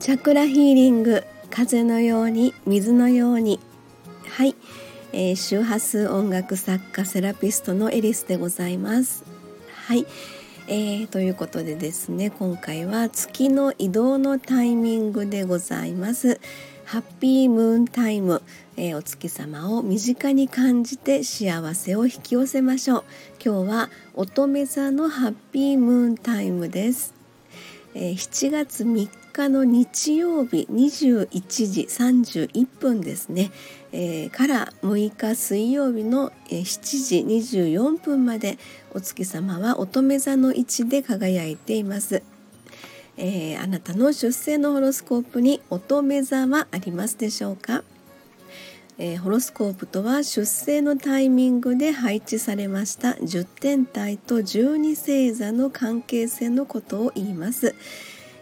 チャクラヒーリング風のように水のように。はい、えー、周波数音楽作家セラピストのエリスでございます。はい、えー、ということでですね今回は月の移動のタイミングでございます。ハッピームーンタイム、えー、お月様を身近に感じて幸せを引き寄せましょう。今日は乙女座のハッピームーンタイムです。えー、7月3日の日曜日21時31分ですね、えー、から6日水曜日の7時24分までお月様は乙女座の位置で輝いています。えー、あなたの出生のホロスコープに乙女座はありますでしょうか？えー、ホロスコープとは出生のタイミングで配置されました10天体と12星座の関係性のことを言います、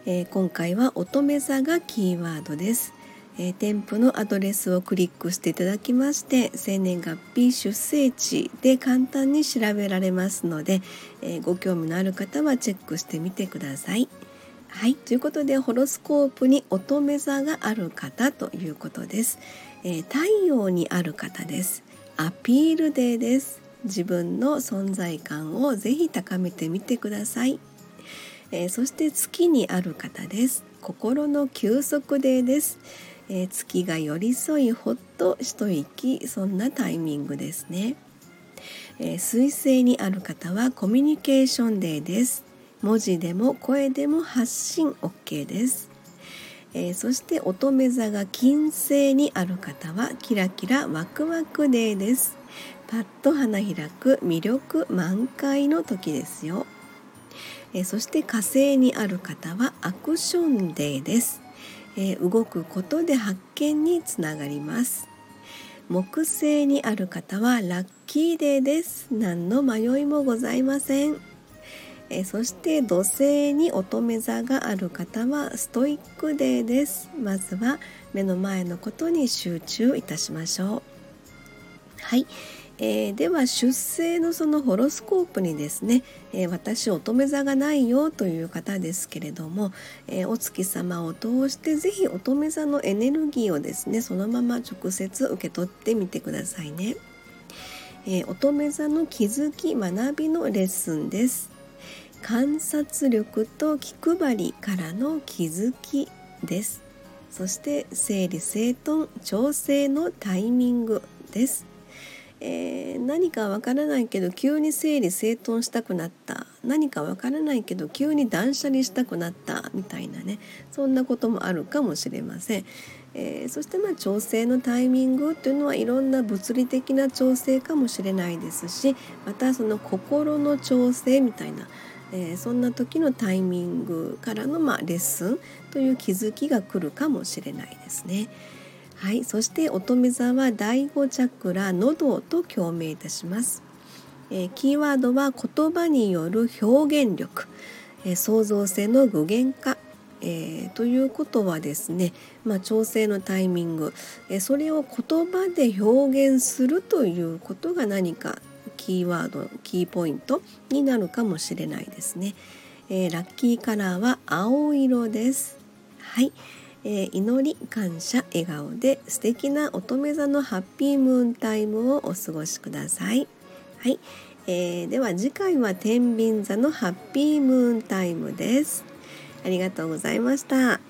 えー、今回は乙女座がキーワードです、えー、添付のアドレスをクリックしていただきまして生年月日出生地で簡単に調べられますので、えご興味のある方はチェックしてみてください。はいということでホロスコープに乙女座がある方ということです。えー、太陽にある方です。アピールデーです。自分の存在感をぜひ高めてみてください、えー、そして月にある方です。心の休息デーです、えー、月が寄り添いほっと一息そんなタイミングですね、えー、水星にある方はコミュニケーションデーです。文字でも声でも発信 OK です。えー、そして乙女座が金星にある方はキラキラワクワクデーです。パッと花開く魅力満開の時ですよ、えー、そして火星にある方はアクションデーです、えー、動くことで発見につながります。木星にある方はラッキーデーです。何の迷いもございません。えそして土星に乙女座がある方はストイックデーです。まずは目の前のことに集中いたしましょう。はい、えー、では出生のそのホロスコープにですね、えー、私乙女座がないよという方ですけれども、えー、お月様を通して是非乙女座のエネルギーをですねそのまま直接受け取ってみてくださいね、え乙女座の気づき学びのレッスンです。観察力と気配りからの気づきです。そして整理整頓調整のタイミングです、えー、何かわからないけど急に整理整頓したくなった。何かわからないけど急に断捨離したくなった。みたいなね。そんなこともあるかもしれません、えー、そしてまあ調整のタイミングというのはいろんな物理的な調整かもしれないですしまたその心の調整みたいな。えー、そんな時のタイミングからの、まあ、レッスンという気づきが来るかもしれないですね。はい、そして乙女座は第5チャクラ喉と共鳴いたします。えー、キーワードは言葉による表現力、えー、創造性の具現化、えー、ということはですね、まあ、調整のタイミング、えそれを言葉で表現するということが何かキーワードキーポイントになるかもしれないですね、えー、ラッキーカラーは青色です。はい、えー、祈り感謝笑顔で素敵な乙女座のハッピームーンタイムをお過ごしください。はい、えー、では次回は天秤座のハッピームーンタイムです。ありがとうございました。